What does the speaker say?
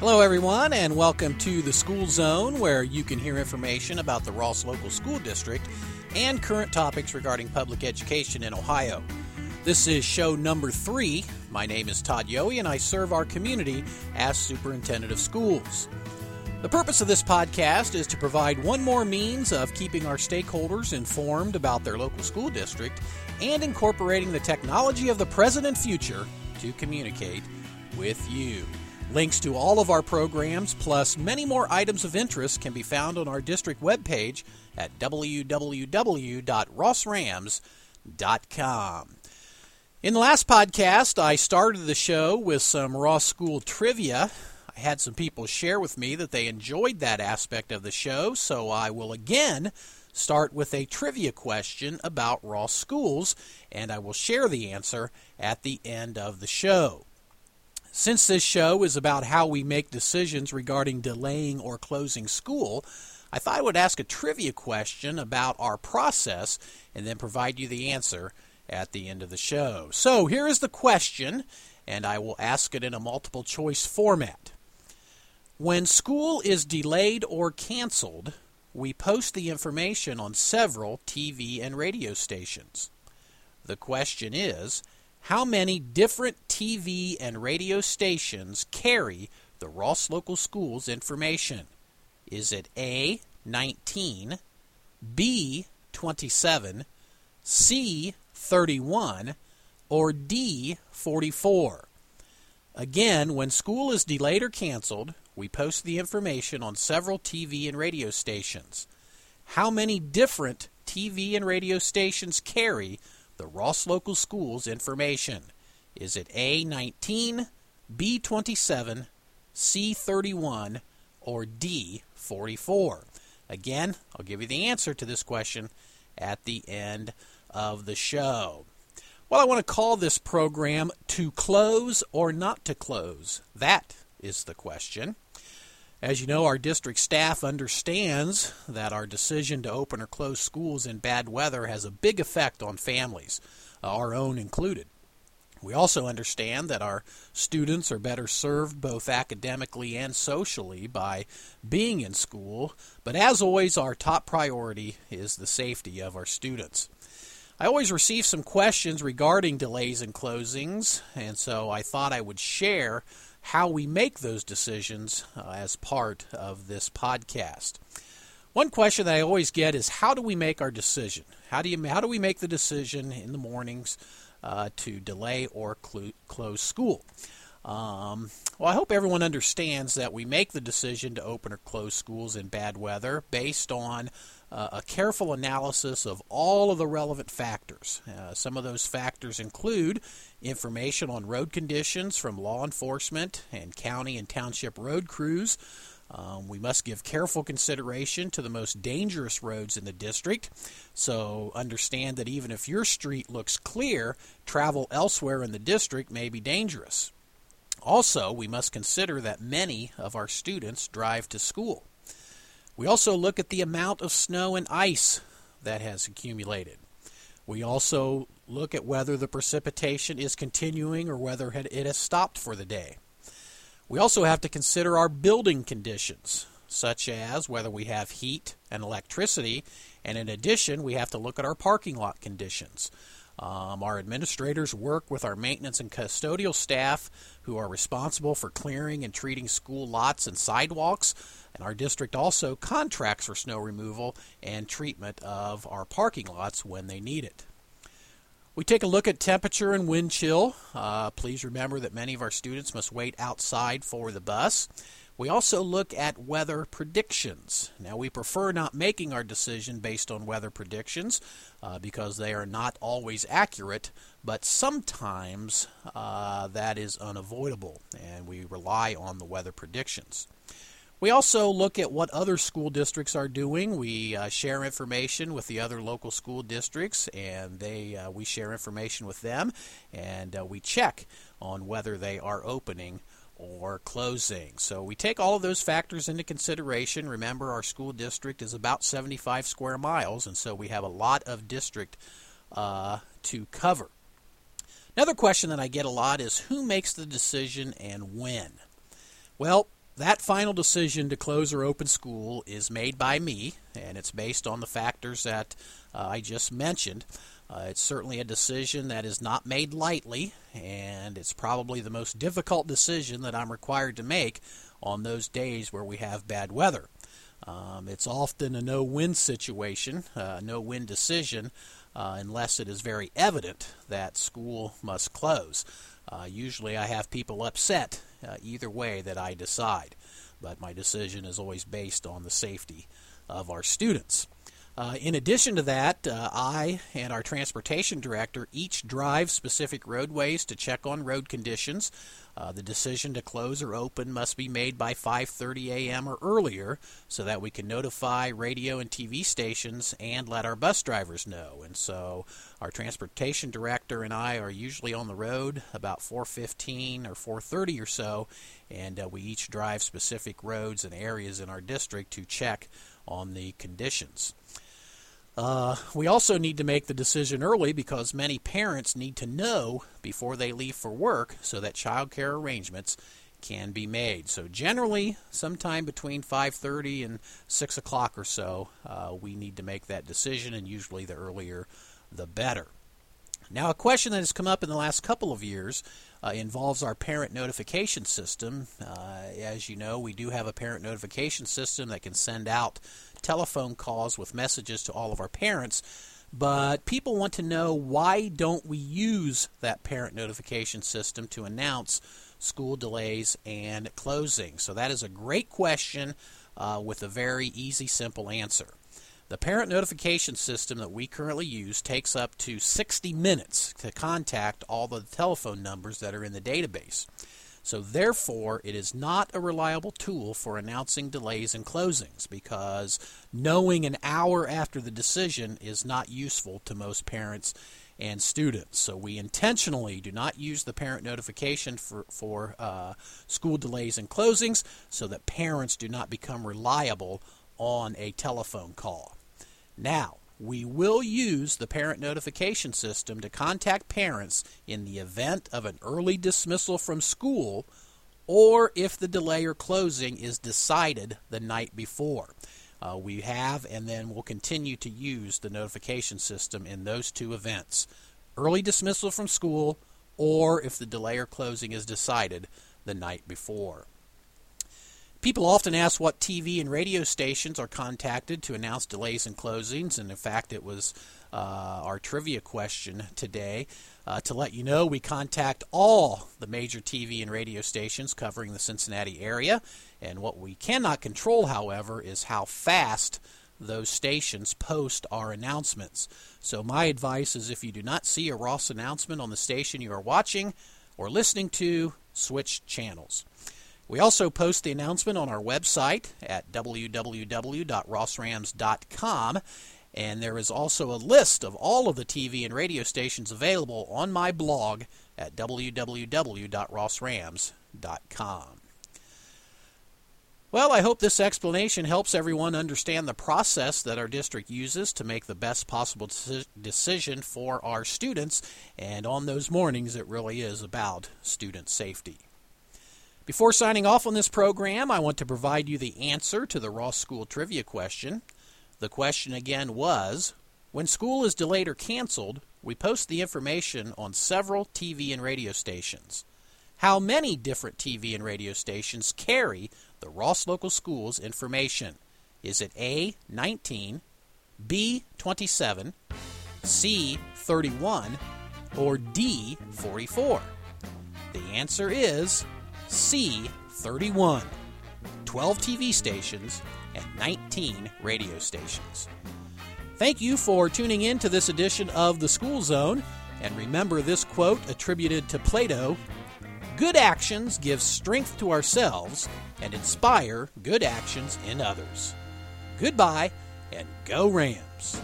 Hello, everyone, and welcome to the School Zone, where you can hear information about the Ross Local School District and current topics regarding public education in Ohio. This is show number three. My name is Todd Yohe, and I serve our community as Superintendent of Schools. The purpose of this podcast is to provide one more means of keeping our stakeholders informed about their local school district and incorporating the technology of the present and future to communicate with you. Links to all of our programs, plus many more items of interest, can be found on our district webpage at www.rossrams.com. In the last podcast, I started the show with some Ross School trivia. I had some people share with me that they enjoyed that aspect of the show, so I will again start with a trivia question about Ross schools, and I will share the answer at the end of the show. Since this show is about how we make decisions regarding delaying or closing school, I thought I would ask a trivia question about our process and then provide you the answer at the end of the show. So here is the question, and I will ask it in a multiple choice format. When school is delayed or canceled, we post the information on several TV and radio stations. The question is how many different TV and radio stations carry the Ross Local Schools information? Is it A, 19, B, 27, C, 31, or D, 44? Again, when school is delayed or canceled, we post the information on several TV and radio stations. How many different TV and radio stations carry the Ross Local Schools information? Is it A19, B27, C31, or D44? Again, I'll give you the answer to this question at the end of the show. Well, I want to call this program To Close or Not to Close. That is the question. As you know, our district staff understands that our decision to open or close schools in bad weather has a big effect on families, uh, our own included. We also understand that our students are better served both academically and socially by being in school, but as always, our top priority is the safety of our students. I always receive some questions regarding delays and closings, and so I thought I would share how we make those decisions uh, as part of this podcast. One question that I always get is how do we make our decision? How do you how do we make the decision in the mornings uh, to delay or cl- close school? Um, well, I hope everyone understands that we make the decision to open or close schools in bad weather based on uh, a careful analysis of all of the relevant factors. Uh, some of those factors include information on road conditions from law enforcement and county and township road crews. Um, we must give careful consideration to the most dangerous roads in the district. So, understand that even if your street looks clear, travel elsewhere in the district may be dangerous. Also, we must consider that many of our students drive to school. We also look at the amount of snow and ice that has accumulated. We also look at whether the precipitation is continuing or whether it has stopped for the day. We also have to consider our building conditions, such as whether we have heat and electricity, and in addition, we have to look at our parking lot conditions. Um, our administrators work with our maintenance and custodial staff who are responsible for clearing and treating school lots and sidewalks. And our district also contracts for snow removal and treatment of our parking lots when they need it. We take a look at temperature and wind chill. Uh, please remember that many of our students must wait outside for the bus. We also look at weather predictions. Now, we prefer not making our decision based on weather predictions uh, because they are not always accurate, but sometimes uh, that is unavoidable, and we rely on the weather predictions. We also look at what other school districts are doing. We uh, share information with the other local school districts, and they uh, we share information with them, and uh, we check on whether they are opening or closing. So we take all of those factors into consideration. Remember, our school district is about 75 square miles, and so we have a lot of district uh, to cover. Another question that I get a lot is who makes the decision and when? Well, That final decision to close or open school is made by me, and it's based on the factors that uh, I just mentioned. Uh, it's certainly a decision that is not made lightly, and it's probably the most difficult decision that I'm required to make on those days where we have bad weather. Um, it's often a no win situation, uh, no win decision, uh, unless it is very evident that school must close. Uh, usually I have people upset uh, either way that I decide, but my decision is always based on the safety of our students. Uh, in addition to that, uh, I and our transportation director each drive specific roadways to check on road conditions. Uh, the decision to close or open must be made by 5:30 a.m. or earlier, so that we can notify radio and TV stations and let our bus drivers know. And so, our transportation director and I are usually on the road about 4:15 or 4:30 or so, and uh, we each drive specific roads and areas in our district to check on the conditions. Uh, we also need to make the decision early because many parents need to know before they leave for work so that child care arrangements can be made. So generally, sometime between 5:30 and 6 o'clock or so, uh, we need to make that decision, and usually the earlier, the better. Now, a question that has come up in the last couple of years uh, involves our parent notification system. Uh, as you know, we do have a parent notification system that can send out telephone calls with messages to all of our parents. But people want to know why don't we use that parent notification system to announce school delays and closing? So that is a great question uh, with a very easy, simple answer. The parent notification system that we currently use takes up to 60 minutes to contact all the telephone numbers that are in the database. So, therefore, it is not a reliable tool for announcing delays and closings because knowing an hour after the decision is not useful to most parents and students. So, we intentionally do not use the parent notification for, for uh, school delays and closings so that parents do not become reliable on a telephone call. Now, we will use the parent notification system to contact parents in the event of an early dismissal from school or if the delay or closing is decided the night before. Uh, we have and then will continue to use the notification system in those two events early dismissal from school or if the delay or closing is decided the night before. People often ask what TV and radio stations are contacted to announce delays and closings, and in fact, it was uh, our trivia question today. Uh, to let you know, we contact all the major TV and radio stations covering the Cincinnati area, and what we cannot control, however, is how fast those stations post our announcements. So, my advice is if you do not see a Ross announcement on the station you are watching or listening to, switch channels. We also post the announcement on our website at www.rossrams.com. And there is also a list of all of the TV and radio stations available on my blog at www.rossrams.com. Well, I hope this explanation helps everyone understand the process that our district uses to make the best possible decision for our students. And on those mornings, it really is about student safety. Before signing off on this program, I want to provide you the answer to the Ross School trivia question. The question again was When school is delayed or canceled, we post the information on several TV and radio stations. How many different TV and radio stations carry the Ross Local Schools information? Is it A, 19, B, 27, C, 31, or D, 44? The answer is C 31, 12 TV stations, and 19 radio stations. Thank you for tuning in to this edition of The School Zone. And remember this quote attributed to Plato Good actions give strength to ourselves and inspire good actions in others. Goodbye and go Rams.